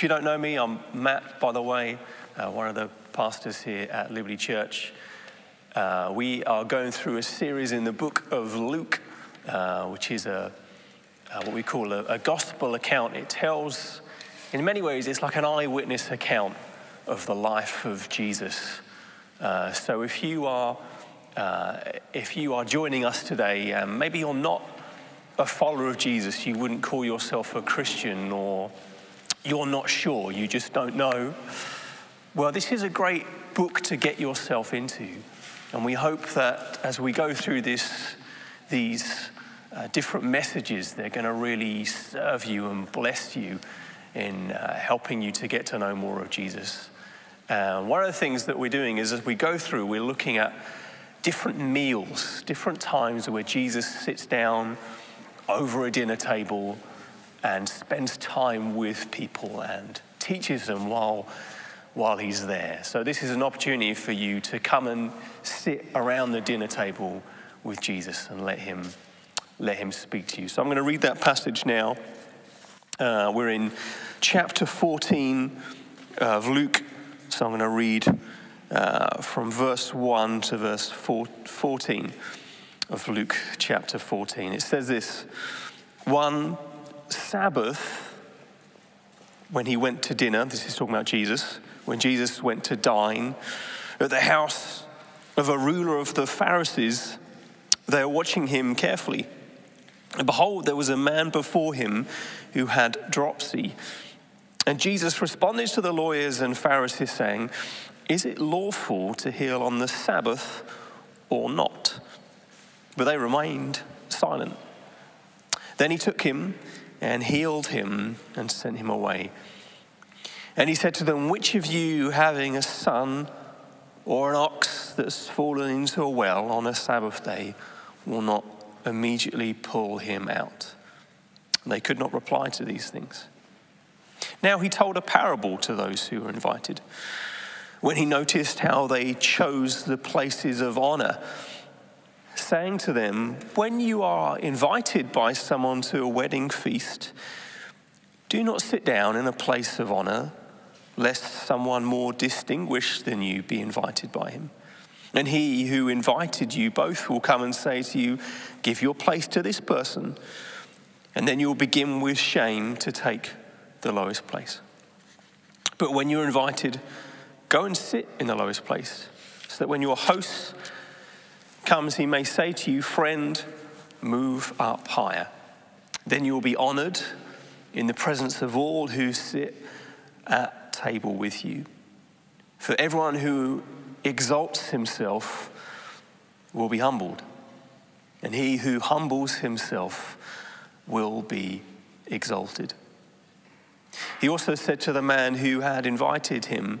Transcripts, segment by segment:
If you don't know me, I'm Matt, by the way, uh, one of the pastors here at Liberty Church. Uh, we are going through a series in the book of Luke, uh, which is a, uh, what we call a, a, gospel account. It tells, in many ways, it's like an eyewitness account of the life of Jesus. Uh, so if you are uh, if you are joining us today, um, maybe you're not a follower of Jesus, you wouldn't call yourself a Christian, or you're not sure, you just don't know. Well, this is a great book to get yourself into. And we hope that as we go through this, these uh, different messages, they're going to really serve you and bless you in uh, helping you to get to know more of Jesus. Uh, one of the things that we're doing is as we go through, we're looking at different meals, different times where Jesus sits down over a dinner table and spends time with people and teaches them while, while he's there. So, this is an opportunity for you to come and sit around the dinner table with Jesus and let him, let him speak to you. So, I'm going to read that passage now. Uh, we're in chapter 14 of Luke. So, I'm going to read uh, from verse 1 to verse 14 of Luke chapter 14. It says this One Sabbath, when he went to dinner, this is talking about Jesus, when Jesus went to dine at the house of a ruler of the Pharisees, they were watching him carefully. And behold, there was a man before him who had dropsy. And Jesus responded to the lawyers and Pharisees, saying, is it lawful to heal on the Sabbath or not? But they remained silent. Then he took him and healed him and sent him away. And he said to them, Which of you, having a son or an ox that's fallen into a well on a Sabbath day, will not immediately pull him out? And they could not reply to these things. Now he told a parable to those who were invited when he noticed how they chose the places of honor, saying to them, When you are invited by someone to a wedding feast, do not sit down in a place of honor, lest someone more distinguished than you be invited by him. And he who invited you both will come and say to you, Give your place to this person. And then you'll begin with shame to take the lowest place. But when you're invited, Go and sit in the lowest place, so that when your host comes, he may say to you, Friend, move up higher. Then you will be honored in the presence of all who sit at table with you. For everyone who exalts himself will be humbled, and he who humbles himself will be exalted. He also said to the man who had invited him,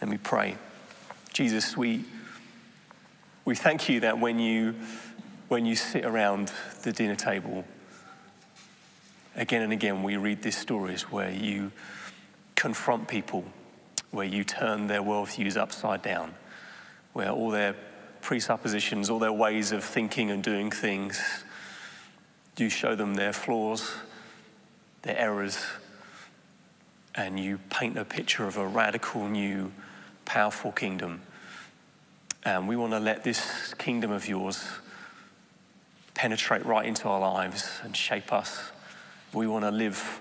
Let me pray. Jesus, we, we thank you that when you, when you sit around the dinner table, again and again we read these stories where you confront people, where you turn their worldviews upside down, where all their presuppositions, all their ways of thinking and doing things, you show them their flaws, their errors, and you paint a picture of a radical new powerful kingdom. And we want to let this kingdom of yours penetrate right into our lives and shape us. We want to live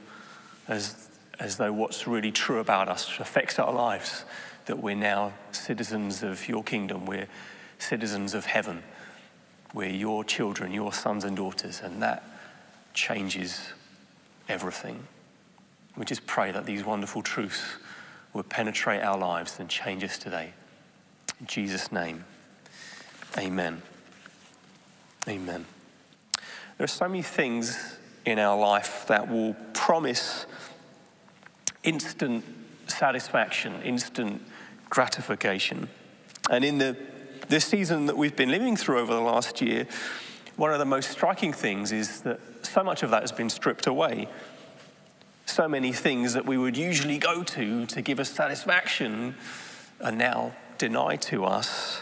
as, as though what's really true about us affects our lives, that we're now citizens of your kingdom, we're citizens of heaven, we're your children, your sons and daughters, and that changes everything. We just pray that these wonderful truths would penetrate our lives and change us today. In Jesus' name, amen. Amen. There are so many things in our life that will promise instant satisfaction, instant gratification. And in the, the season that we've been living through over the last year, one of the most striking things is that so much of that has been stripped away. So many things that we would usually go to to give us satisfaction are now denied to us.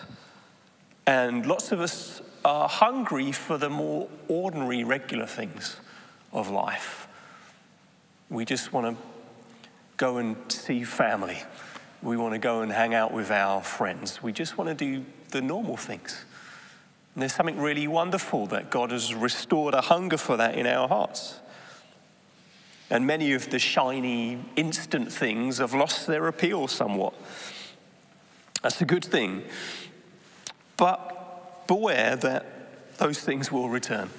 And lots of us are hungry for the more ordinary, regular things of life. We just want to go and see family. We want to go and hang out with our friends. We just want to do the normal things. And there's something really wonderful that God has restored a hunger for that in our hearts. And many of the shiny, instant things have lost their appeal somewhat. That's a good thing. But beware that those things will return.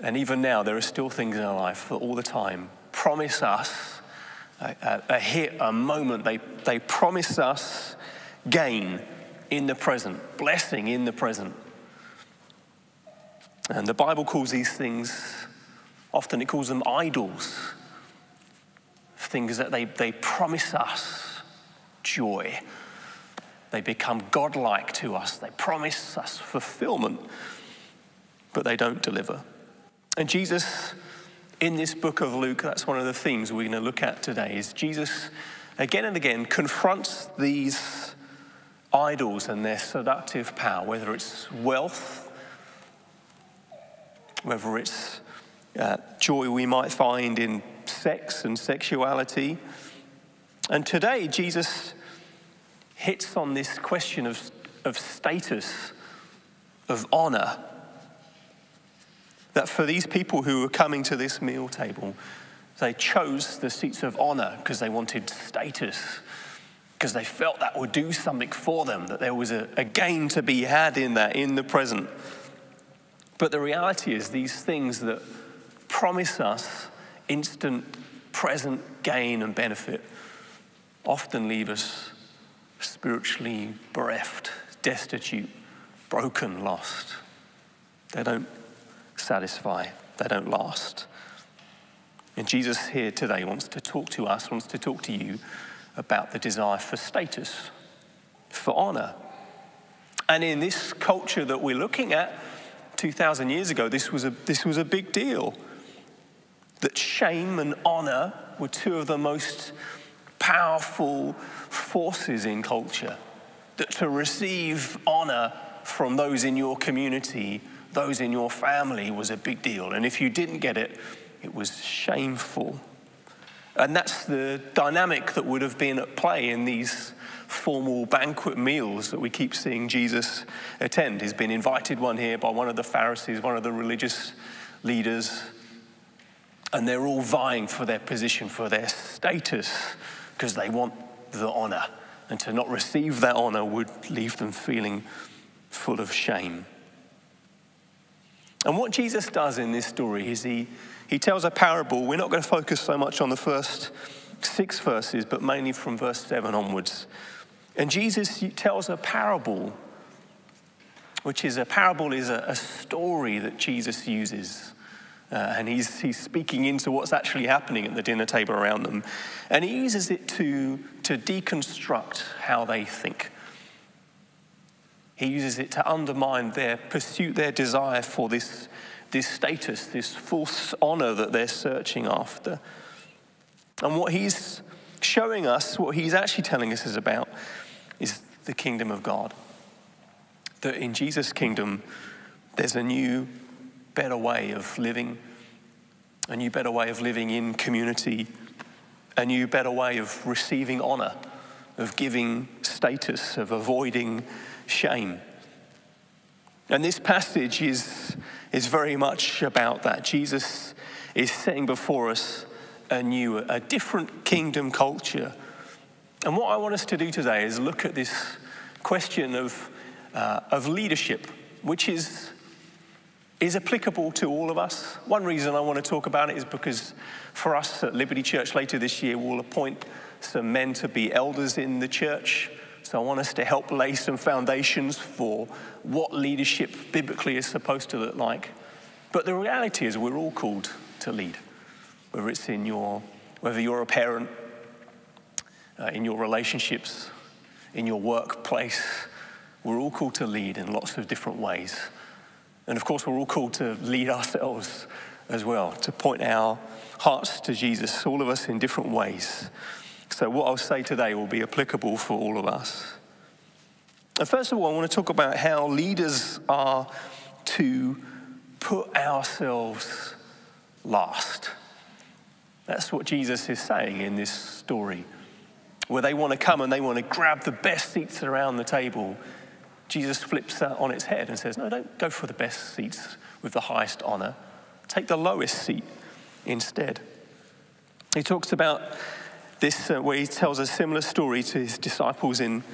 And even now, there are still things in our life that all the time promise us a, a hit, a moment. They, they promise us gain in the present, blessing in the present. And the Bible calls these things, often it calls them idols, things that they, they promise us joy. They become godlike to us. They promise us fulfillment, but they don't deliver. And Jesus, in this book of Luke, that's one of the themes we're going to look at today, is Jesus again and again confronts these idols and their seductive power, whether it's wealth, whether it's uh, joy we might find in sex and sexuality. And today, Jesus hits on this question of, of status, of honor. That for these people who were coming to this meal table, they chose the seats of honor because they wanted status, because they felt that would do something for them, that there was a, a gain to be had in that, in the present. But the reality is, these things that promise us instant present gain and benefit often leave us spiritually bereft, destitute, broken, lost. They don't satisfy, they don't last. And Jesus here today wants to talk to us, wants to talk to you about the desire for status, for honor. And in this culture that we're looking at, 2,000 years ago, this was, a, this was a big deal. That shame and honor were two of the most powerful forces in culture. That to receive honor from those in your community, those in your family, was a big deal. And if you didn't get it, it was shameful. And that's the dynamic that would have been at play in these formal banquet meals that we keep seeing Jesus attend. He's been invited one here by one of the Pharisees, one of the religious leaders, and they're all vying for their position, for their status, because they want the honor. And to not receive that honor would leave them feeling full of shame. And what Jesus does in this story is he, he tells a parable. We're not going to focus so much on the first six verses, but mainly from verse 7 onwards. And Jesus tells a parable, which is a parable is a, a story that Jesus uses. Uh, and he's, he's speaking into what's actually happening at the dinner table around them. And he uses it to, to deconstruct how they think. He uses it to undermine their pursuit, their desire for this, this status, this false honor that they're searching after. And what he's showing us, what he's actually telling us is about, is the kingdom of God. That in Jesus' kingdom, there's a new, better way of living, a new, better way of living in community, a new, better way of receiving honor, of giving status, of avoiding shame. And this passage is, is very much about that. Jesus is setting before us a new, a different kingdom culture and what I want us to do today is look at this question of, uh, of leadership, which is, is applicable to all of us. One reason I want to talk about it is because for us at Liberty Church later this year, we'll appoint some men to be elders in the church. So I want us to help lay some foundations for what leadership biblically is supposed to look like. But the reality is, we're all called to lead, whether it's in your, whether you're a parent uh, in your relationships, in your workplace. We're all called to lead in lots of different ways. And of course, we're all called to lead ourselves as well, to point our hearts to Jesus, all of us in different ways. So, what I'll say today will be applicable for all of us. And first of all, I want to talk about how leaders are to put ourselves last. That's what Jesus is saying in this story, where they want to come and they want to grab the best seats around the table. Jesus flips that on its head and says, No, don't go for the best seats with the highest honor. Take the lowest seat instead. He talks about this uh, where he tells a similar story to his disciples in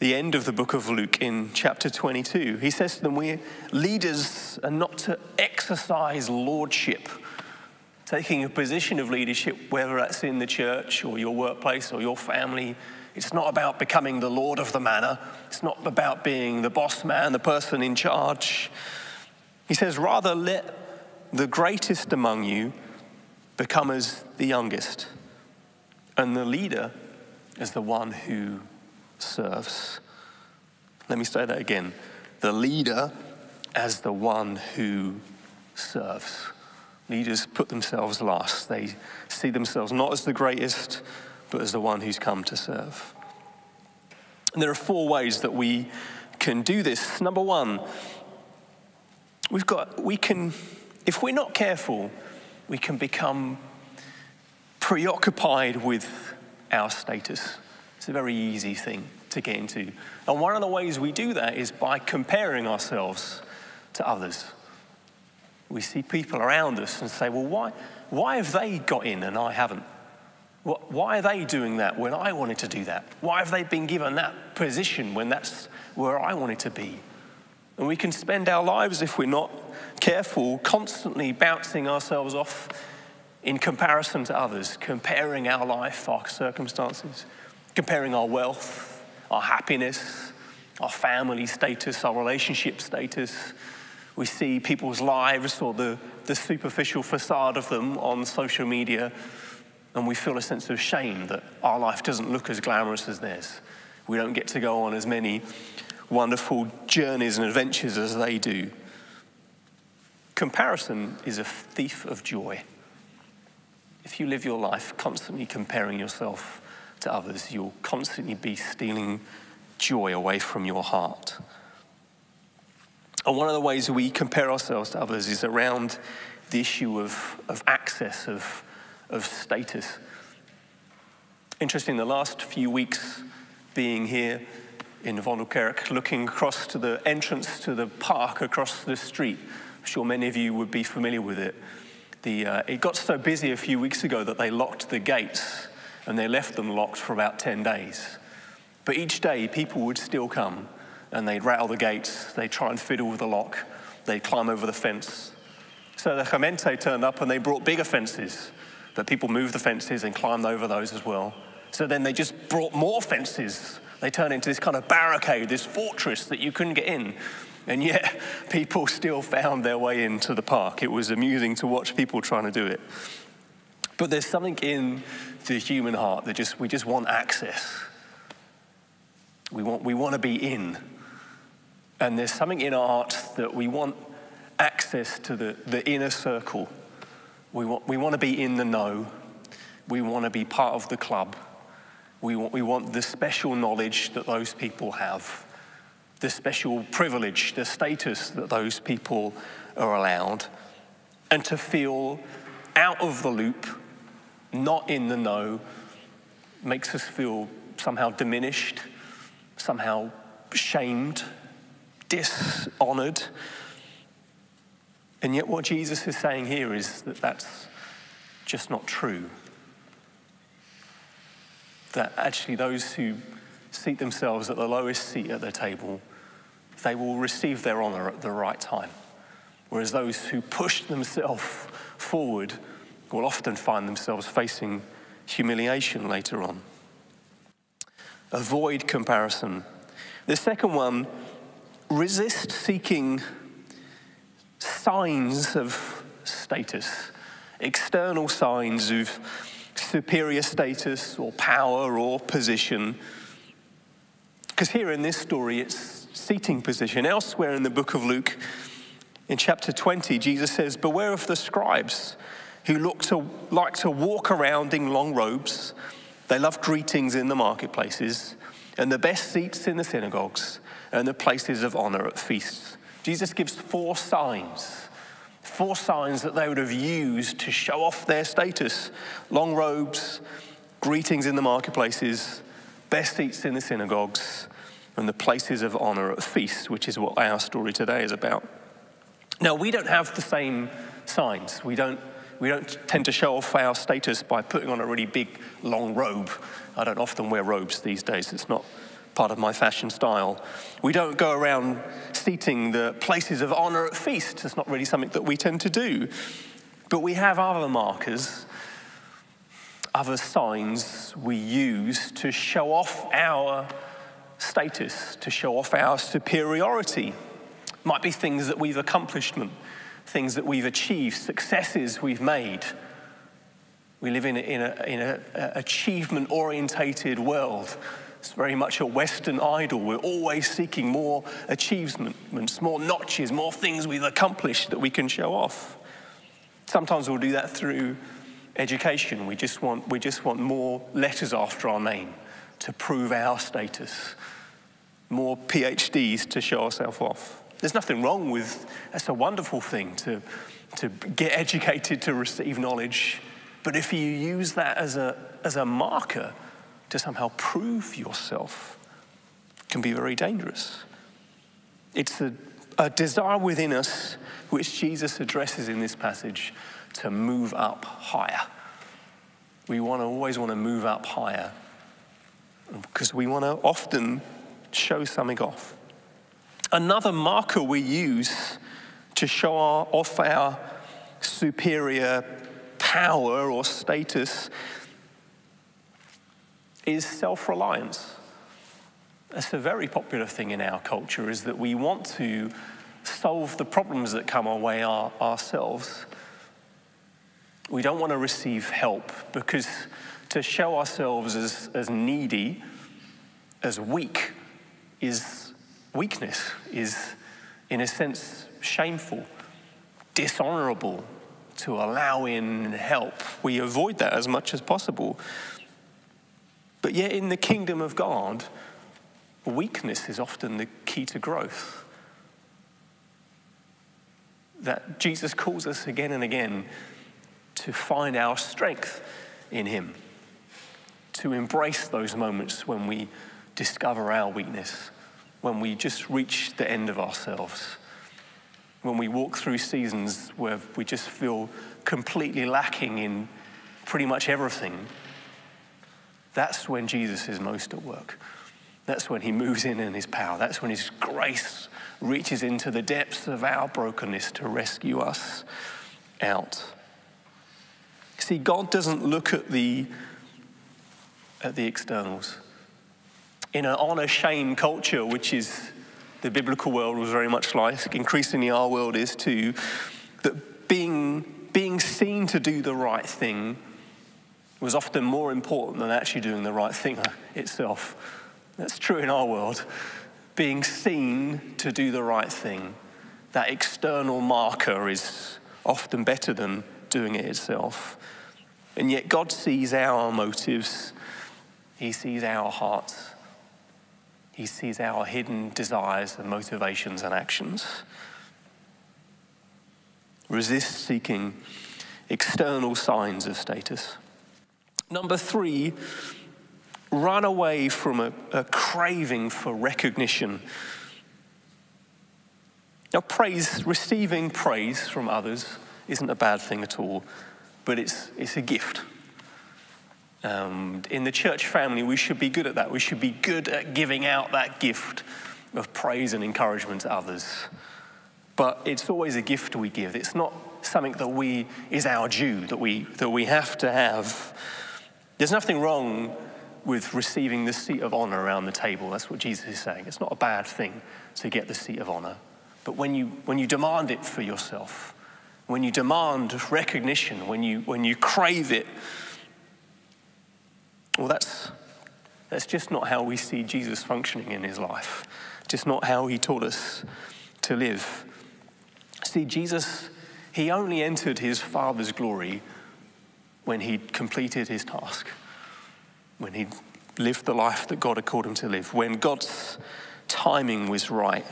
the end of the book of Luke in chapter 22. He says to them, We're leaders are not to exercise lordship, taking a position of leadership, whether that's in the church or your workplace or your family. It's not about becoming the lord of the manor. It's not about being the boss man, the person in charge. He says, Rather, let the greatest among you become as the youngest, and the leader as the one who serves. Let me say that again. The leader as the one who serves. Leaders put themselves last. They see themselves not as the greatest, but as the one who's come to serve. And there are four ways that we can do this. Number one, we've got, we can, if we're not careful, we can become preoccupied with our status. It's a very easy thing to get into. And one of the ways we do that is by comparing ourselves to others. We see people around us and say, well, why, why have they got in and I haven't? Why are they doing that when I wanted to do that? Why have they been given that position when that's where I wanted to be? And we can spend our lives, if we're not careful, constantly bouncing ourselves off in comparison to others, comparing our life, our circumstances, comparing our wealth, our happiness, our family status, our relationship status. We see people's lives or the, the superficial facade of them on social media, and we feel a sense of shame that our life doesn't look as glamorous as theirs. We don't get to go on as many wonderful journeys and adventures as they do. Comparison is a thief of joy. If you live your life constantly comparing yourself to others, you'll constantly be stealing joy away from your heart. And one of the ways we compare ourselves to others is around the issue of, of access, of, of status. Interesting, the last few weeks being here in Vondelkerk, looking across to the entrance to the park across the street, I'm sure many of you would be familiar with it. The, uh, it got so busy a few weeks ago that they locked the gates and they left them locked for about 10 days. But each day, people would still come and they'd rattle the gates, they'd try and fiddle with the lock, they'd climb over the fence. So the Gemeente turned up and they brought bigger fences, but people moved the fences and climbed over those as well. So then they just brought more fences. They turned into this kind of barricade, this fortress that you couldn't get in. And yet, people still found their way into the park. It was amusing to watch people trying to do it. But there's something in the human heart that just we just want access. We want, we want to be in. And there's something in our heart that we want access to the, the inner circle. We want, we want to be in the know. We want to be part of the club. We want, we want the special knowledge that those people have the special privilege, the status that those people are allowed, and to feel out of the loop, not in the know, makes us feel somehow diminished, somehow shamed, dishonored. And yet, what Jesus is saying here is that that's just not true. That actually, those who seat themselves at the lowest seat at the table they will receive their honor at the right time. Whereas those who push themselves forward will often find themselves facing humiliation later on. Avoid comparison. The second one, resist seeking signs of status, external signs of superior status or power or position. Because here in this story, it's seating position. Elsewhere in the book of Luke, in chapter 20, Jesus says, Beware of the scribes who look to, like to walk around in long robes. They love greetings in the marketplaces and the best seats in the synagogues and the places of honor at feasts. Jesus gives four signs, four signs that they would have used to show off their status long robes, greetings in the marketplaces, best seats in the synagogues, and the places of honor at feasts, which is what our story today is about. Now, we don't have the same signs. We don't, we don't tend to show off our status by putting on a really big, long robe. I don't often wear robes these days. It's not part of my fashion style. We don't go around seating the places of honor at feasts. It's not really something that we tend to do. But we have other markers, other signs we use to show off our status, to show off our superiority might be things that we've accomplished, things that we've achieved, successes we've made. We live in in a, in a achievement orientated world. It's very much a Western idol. We're always seeking more achievements, more notches, more things we've accomplished that we can show off. Sometimes we'll do that through education. We just want, we just want more letters after our name to prove our status, more PhDs to show ourselves off. There's nothing wrong with, that's a wonderful thing to, to get educated, to receive knowledge. But if you use that as a, as a marker to somehow prove yourself, can be very dangerous. It's a, a desire within us, which Jesus addresses in this passage, to move up higher. We want to always want to move up higher because we want to often show something off. Another marker we use to show our, off our superior power or status is self-reliance. That's a very popular thing in our culture is that we want to solve the problems that come our way our, ourselves. We don't want to receive help because to show ourselves as, as needy, as weak, is weakness is, in a sense, shameful, dishonorable to allow in help. We avoid that as much as possible. But yet, in the kingdom of God, weakness is often the key to growth. That Jesus calls us again and again to find our strength in Him, to embrace those moments when we discover our weakness when we just reach the end of ourselves, when we walk through seasons where we just feel completely lacking in pretty much everything, that's when Jesus is most at work. That's when he moves in in his power. That's when his grace reaches into the depths of our brokenness to rescue us out. See, God doesn't look at the, at the externals in an honor shame culture, which is the biblical world was very much like, increasingly our world is too, that being, being seen to do the right thing was often more important than actually doing the right thing itself. That's true in our world. Being seen to do the right thing, that external marker is often better than doing it itself. And yet God sees our motives, He sees our hearts. He sees our hidden desires and motivations and actions. Resist seeking external signs of status. Number three, run away from a, a craving for recognition. Now, praise, receiving praise from others isn't a bad thing at all, but it's, it's a gift. Um, in the church family, we should be good at that. We should be good at giving out that gift of praise and encouragement to others. But it's always a gift we give. It's not something that we is our due, that we, that we have to have. There's nothing wrong with receiving the seat of honor around the table. That's what Jesus is saying. It's not a bad thing to get the seat of honor. But when you, when you demand it for yourself, when you demand recognition, when you, when you crave it, Well, that's, that's just not how we see Jesus functioning in his life, just not how he taught us to live. See, Jesus, he only entered his Father's glory when he'd completed his task, when he'd lived the life that God had called him to live, when God's timing was right.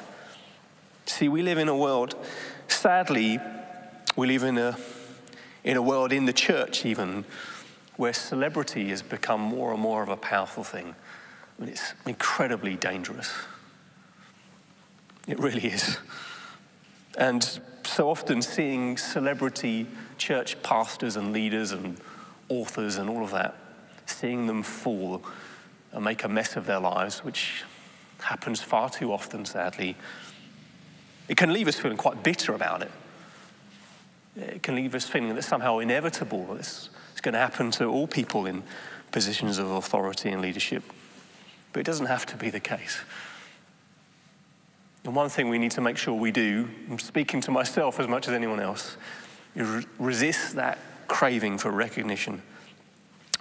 See, we live in a world, sadly, we live in a, in a world, in the church even, where celebrity has become more and more of a powerful thing. I mean, it's incredibly dangerous. It really is. And so often seeing celebrity church pastors and leaders and authors and all of that, seeing them fall and make a mess of their lives, which happens far too often, sadly, it can leave us feeling quite bitter about it. It can leave us feeling that it's somehow inevitable, that it's, it's going to happen to all people in positions of authority and leadership. But it doesn't have to be the case. And one thing we need to make sure we do, I'm speaking to myself as much as anyone else, is resist that craving for recognition.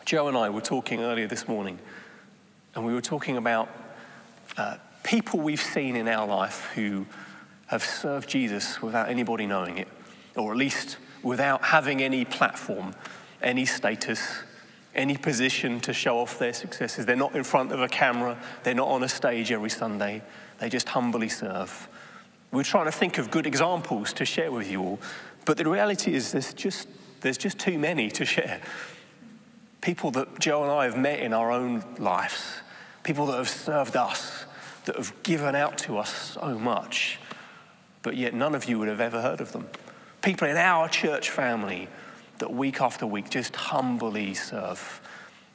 Joe and I were talking earlier this morning, and we were talking about uh, people we've seen in our life who have served Jesus without anybody knowing it, or at least without having any platform, any status, any position to show off their successes. They're not in front of a camera, they're not on a stage every Sunday. They just humbly serve. We're trying to think of good examples to share with you all, but the reality is there's just, there's just too many to share. People that Joe and I have met in our own lives, people that have served us, that have given out to us so much, but yet none of you would have ever heard of them. People in our church family that week after week just humbly serve,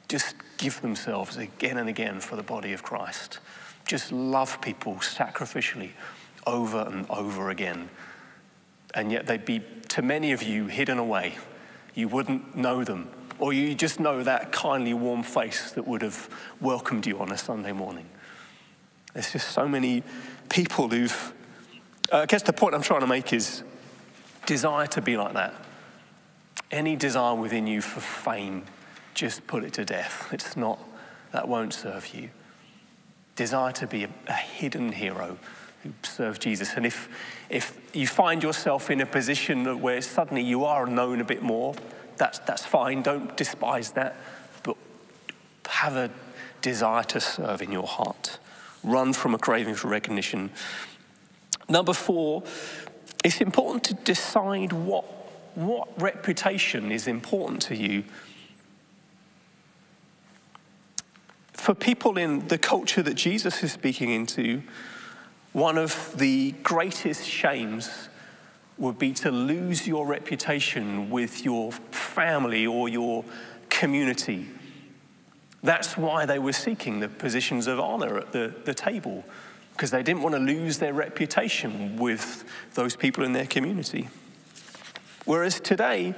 just give themselves again and again for the body of Christ just love people sacrificially over and over again. And yet they'd be, to many of you, hidden away. You wouldn't know them. Or you just know that kindly, warm face that would have welcomed you on a Sunday morning. There's just so many people who've. Uh, I guess the point I'm trying to make is desire to be like that. Any desire within you for fame, just put it to death. It's not, that won't serve you desire to be a, a hidden hero who serves Jesus. And if, if you find yourself in a position where suddenly you are known a bit more, that's, that's fine. Don't despise that. But have a desire to serve in your heart. Run from a craving for recognition. Number four, it's important to decide what, what reputation is important to you For people in the culture that Jesus is speaking into, one of the greatest shames would be to lose your reputation with your family or your community. That's why they were seeking the positions of honor at the, the table, because they didn't want to lose their reputation with those people in their community. Whereas today,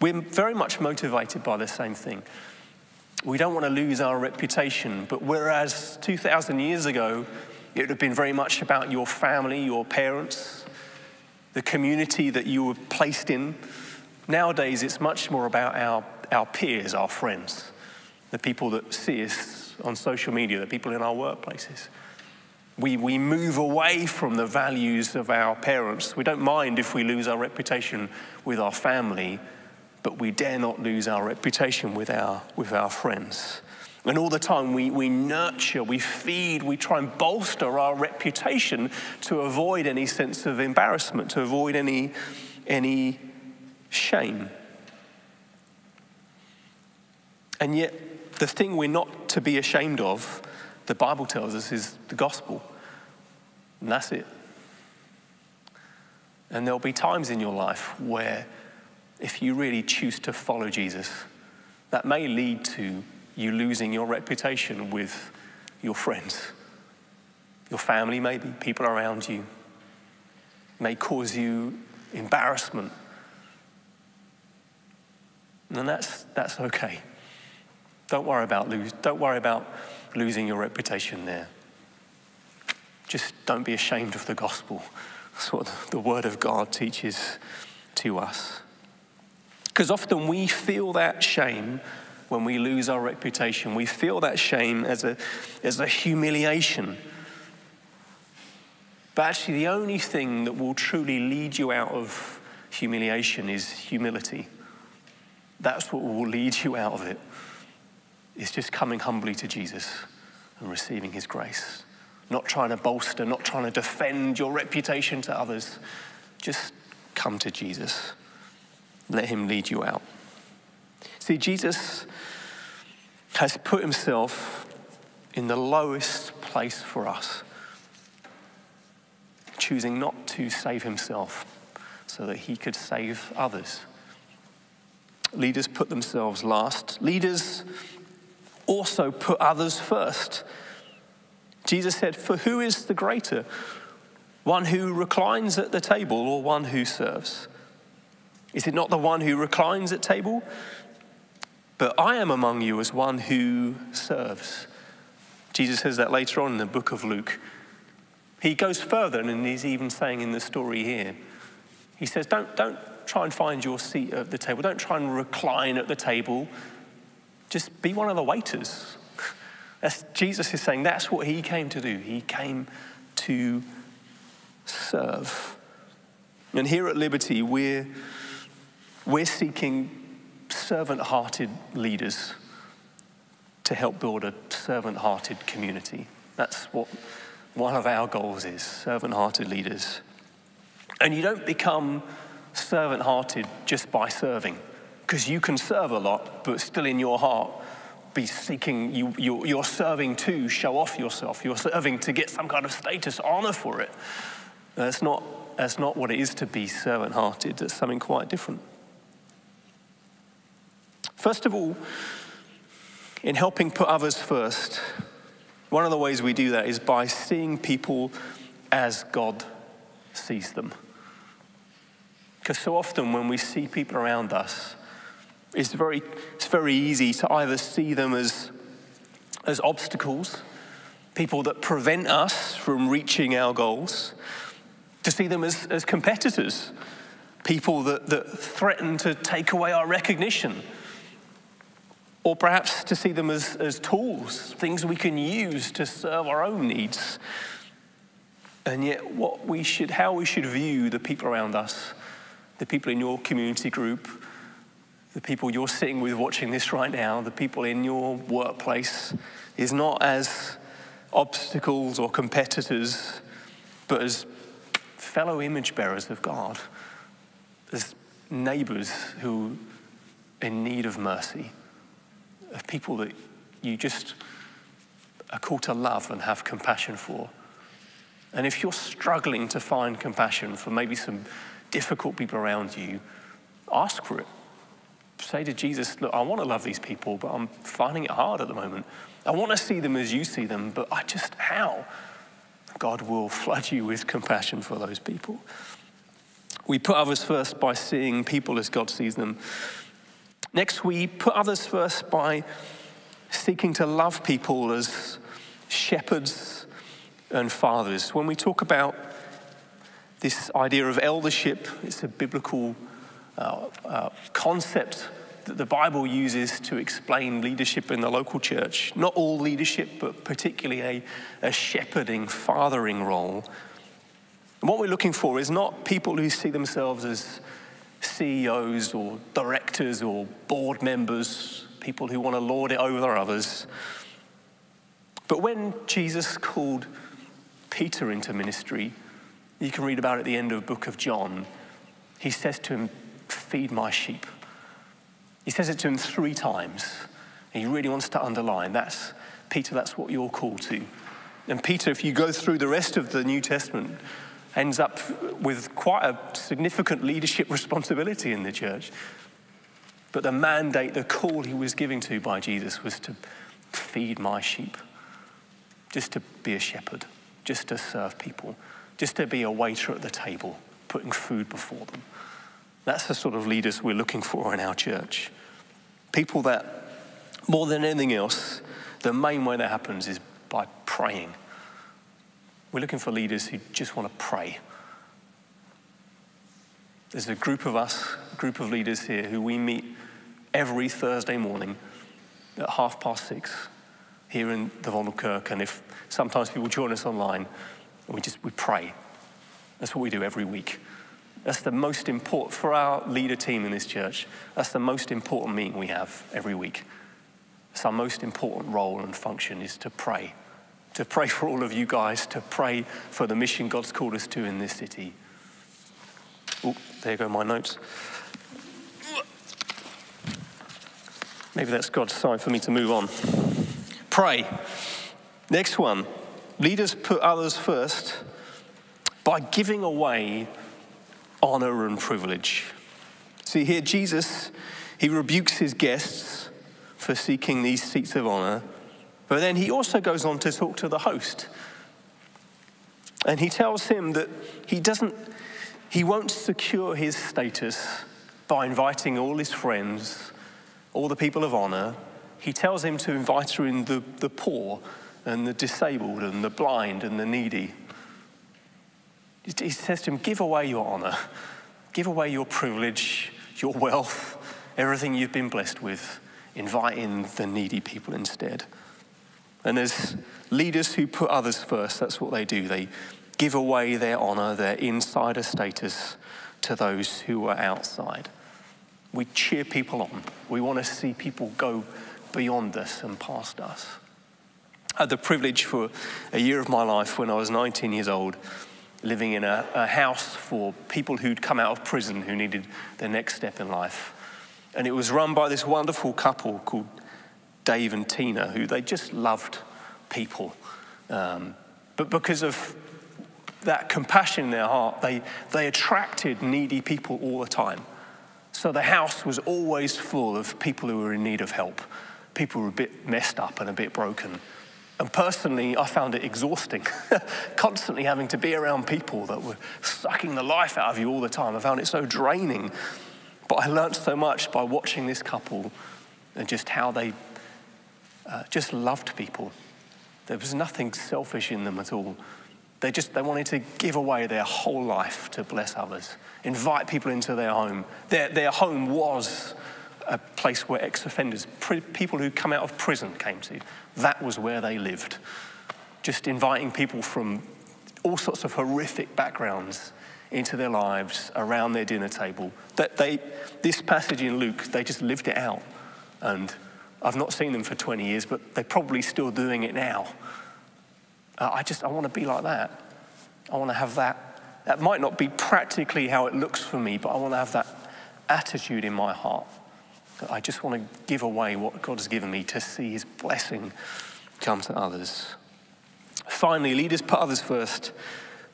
we're very much motivated by the same thing. We don't want to lose our reputation. But whereas 2,000 years ago, it would have been very much about your family, your parents, the community that you were placed in, nowadays it's much more about our, our peers, our friends, the people that see us on social media, the people in our workplaces. We, we move away from the values of our parents. We don't mind if we lose our reputation with our family but we dare not lose our reputation with our, with our friends. And all the time we, we nurture, we feed, we try and bolster our reputation to avoid any sense of embarrassment, to avoid any, any shame. And yet, the thing we're not to be ashamed of, the Bible tells us, is the gospel. And that's it. And there'll be times in your life where if you really choose to follow Jesus, that may lead to you losing your reputation with your friends, your family, maybe, people around you. It may cause you embarrassment. And that's, that's okay. Don't worry, about lose, don't worry about losing your reputation there. Just don't be ashamed of the gospel. That's what the Word of God teaches to us. Because often we feel that shame when we lose our reputation. We feel that shame as a, as a humiliation. But actually, the only thing that will truly lead you out of humiliation is humility. That's what will lead you out of it. It's just coming humbly to Jesus and receiving his grace. Not trying to bolster, not trying to defend your reputation to others. Just come to Jesus. Let him lead you out. See, Jesus has put himself in the lowest place for us, choosing not to save himself so that he could save others. Leaders put themselves last. Leaders also put others first. Jesus said, For who is the greater? One who reclines at the table or one who serves? Is it not the one who reclines at table? But I am among you as one who serves. Jesus says that later on in the book of Luke. He goes further and he's even saying in the story here. He says, Don't, don't try and find your seat at the table. Don't try and recline at the table. Just be one of the waiters. Jesus is saying that's what he came to do. He came to serve. And here at Liberty, we're, we're seeking servant hearted leaders to help build a servant hearted community. That's what one of our goals is servant hearted leaders. And you don't become servant hearted just by serving, because you can serve a lot, but still in your heart be seeking, you, you're, you're serving to show off yourself. You're serving to get some kind of status, honor for it. That's not, that's not what it is to be servant hearted. It's something quite different. First of all, in helping put others first, one of the ways we do that is by seeing people as God sees them. Because so often when we see people around us, it's very, it's very easy to either see them as, as obstacles, people that prevent us from reaching our goals, to see them as, as competitors, people that, that threaten to take away our recognition, or perhaps to see them as, as tools, things we can use to serve our own needs. And yet, what we should, how we should view the people around us, the people in your community group, the people you're sitting with watching this right now, the people in your workplace, is not as obstacles or competitors, but as fellow image bearers of God, as neighbors who are in need of mercy, of people that you just are called to love and have compassion for. And if you're struggling to find compassion for maybe some difficult people around you, ask for it. Say to Jesus, Look, I want to love these people, but I'm finding it hard at the moment. I want to see them as you see them, but I just, how? God will flood you with compassion for those people. We put others first by seeing people as God sees them. Next, we put others first by seeking to love people as shepherds and fathers. When we talk about this idea of eldership, it's a biblical uh, uh, concept that the Bible uses to explain leadership in the local church. Not all leadership, but particularly a, a shepherding, fathering role. And what we're looking for is not people who see themselves as CEOs or directors or board members, people who want to lord it over others. But when Jesus called Peter into ministry, you can read about it at the end of the book of John. He says to him, Feed my sheep. He says it to him three times. He really wants to underline that's, Peter, that's what you're called to. And Peter, if you go through the rest of the New Testament, ends up with quite a significant leadership responsibility in the church. But the mandate, the call he was giving to by Jesus was to feed my sheep, just to be a shepherd, just to serve people, just to be a waiter at the table, putting food before them. That's the sort of leaders we're looking for in our church. People that, more than anything else, the main way that happens is by praying. We're looking for leaders who just want to pray. There's a group of us, a group of leaders here who we meet every Thursday morning at half past six here in the Vondelkerk. And if sometimes people join us online, we just we pray. That's what we do every week. That's the most important, for our leader team in this church, that's the most important meeting we have every week. It's our most important role and function is to pray. To pray for all of you guys, to pray for the mission God's called us to in this city. Oh, there go my notes. Maybe that's God's sign for me to move on. Pray. Next one. Leaders put others first by giving away honor and privilege. See, here Jesus, he rebukes his guests for seeking these seats of honor, but then he also goes on to talk to the host. And he tells him that he doesn't, he won't secure his status by inviting all his friends, all the people of honor. He tells him to invite in the, the poor and the disabled and the blind and the needy. He says to him, Give away your honor, give away your privilege, your wealth, everything you've been blessed with. Invite in the needy people instead. And there's leaders who put others first. That's what they do. They give away their honor, their insider status to those who are outside. We cheer people on. We want to see people go beyond us and past us. I had the privilege for a year of my life when I was 19 years old living in a, a, house for people who'd come out of prison who needed their next step in life. And it was run by this wonderful couple called Dave and Tina, who they just loved people. Um, but because of that compassion in their heart, they, they attracted needy people all the time. So the house was always full of people who were in need of help, people who were a bit messed up and a bit broken. And personally, I found it exhausting, constantly having to be around people that were sucking the life out of you all the time. I found it so draining. But I learned so much by watching this couple and just how they uh, just loved people. There was nothing selfish in them at all. They just they wanted to give away their whole life to bless others, invite people into their home. Their, their home was a place where ex-offenders, people who come out of prison came to. That was where they lived. Just inviting people from all sorts of horrific backgrounds into their lives around their dinner table. That they, this passage in Luke, they just lived it out. And I've not seen them for 20 years, but they're probably still doing it now. Uh, I just, I want to be like that. I want to have that. That might not be practically how it looks for me, but I want to have that attitude in my heart. I just want to give away what God has given me to see his blessing come to others. Finally, leaders put others first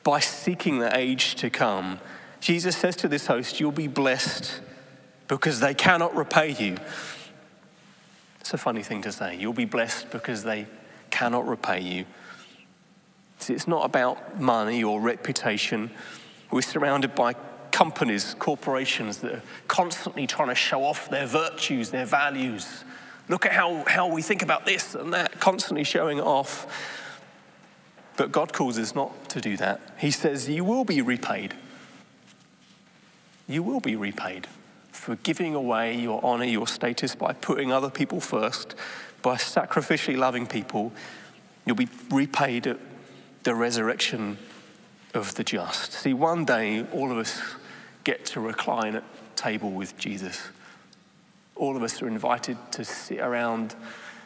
by seeking the age to come. Jesus says to this host, You'll be blessed because they cannot repay you. It's a funny thing to say. You'll be blessed because they cannot repay you. It's not about money or reputation. We're surrounded by companies, corporations that are constantly trying to show off their virtues, their values. Look at how, how we think about this and that, constantly showing off. But God calls us not to do that. He says, You will be repaid. You will be repaid for giving away your honor, your status by putting other people first, by sacrificially loving people. You'll be repaid at the resurrection of the just. See, one day, all of us get to recline at table with Jesus. All of us are invited to sit around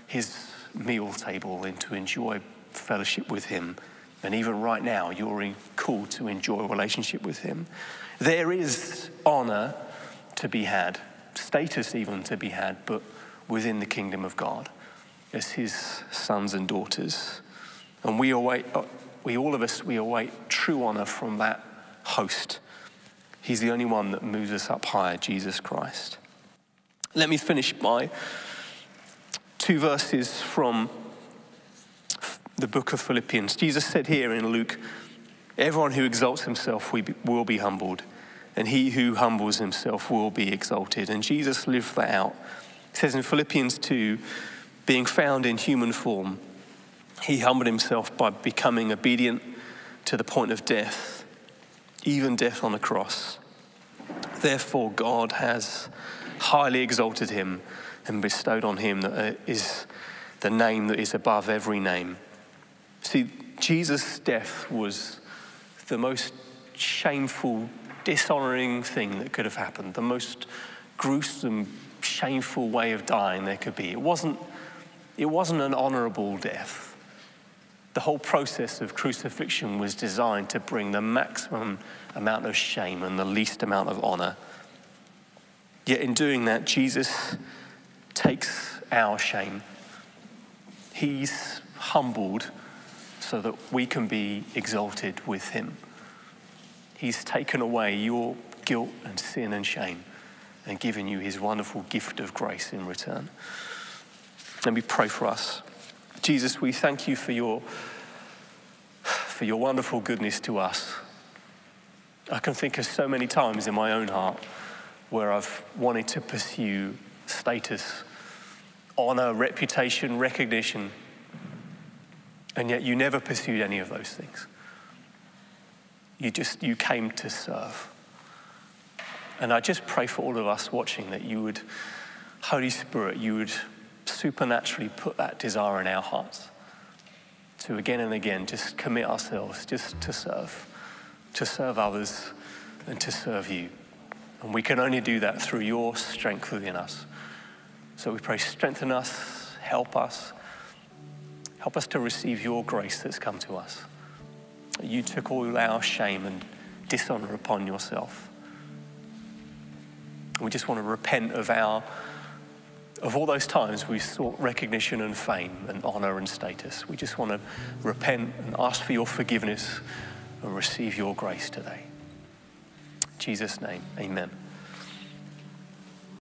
his meal table and to enjoy fellowship with him. And even right now, you're called to enjoy relationship with him. There is honor to be had, status even to be had, but within the kingdom of God as his sons and daughters. And we await, uh, we all of us, we await true honor from that host He's the only one that moves us up higher, Jesus Christ. Let me finish by two verses from the book of Philippians. Jesus said here in Luke, Everyone who exalts himself will be humbled, and he who humbles himself will be exalted. And Jesus lived that out. It says in Philippians 2, being found in human form, he humbled himself by becoming obedient to the point of death even death on a cross. Therefore, God has highly exalted him and bestowed on him that uh, the name that is above every name. See, Jesus' death was the most shameful, dishonoring thing that could have happened, the most gruesome, shameful way of dying there could be. It wasn't, it wasn't an honorable death. The whole process of crucifixion was designed to bring the maximum amount of shame and the least amount of honor. Yet in doing that, Jesus takes our shame. He's humbled so that we can be exalted with him. He's taken away your guilt and sin and shame and given you his wonderful gift of grace in return. Let me pray for us. Jesus, we thank you for your, for your wonderful goodness to us. I can think of so many times in my own heart where I've wanted to pursue status, honor, reputation, recognition, and yet you never pursued any of those things. You just, you came to serve. And I just pray for all of us watching that you would, Holy Spirit, you would supernaturally put that desire in our hearts to again and again just commit ourselves just to serve, to serve others and to serve you. And we can only do that through your strength within us. So we pray, strengthen us, help us, help us to receive your grace that's come to us. You took all our shame and dishonor upon yourself. We just want to repent of our of all those times we sought recognition and fame and honor and status. We just want to repent and ask for your forgiveness and receive your grace today. In Jesus' name, amen.